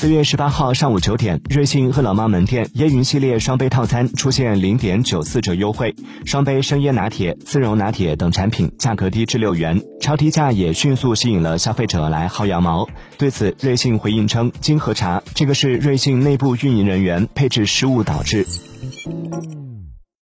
四月十八号上午九点瑞幸饿老妈门店椰云系列双杯套餐出现零点九四折优惠双杯生椰拿铁丝绒拿铁等产品价格低至六元超低价也迅速吸引了消费者来薅羊毛。对此瑞幸回应称经核查这个是瑞幸内部运营人员配置失误导致。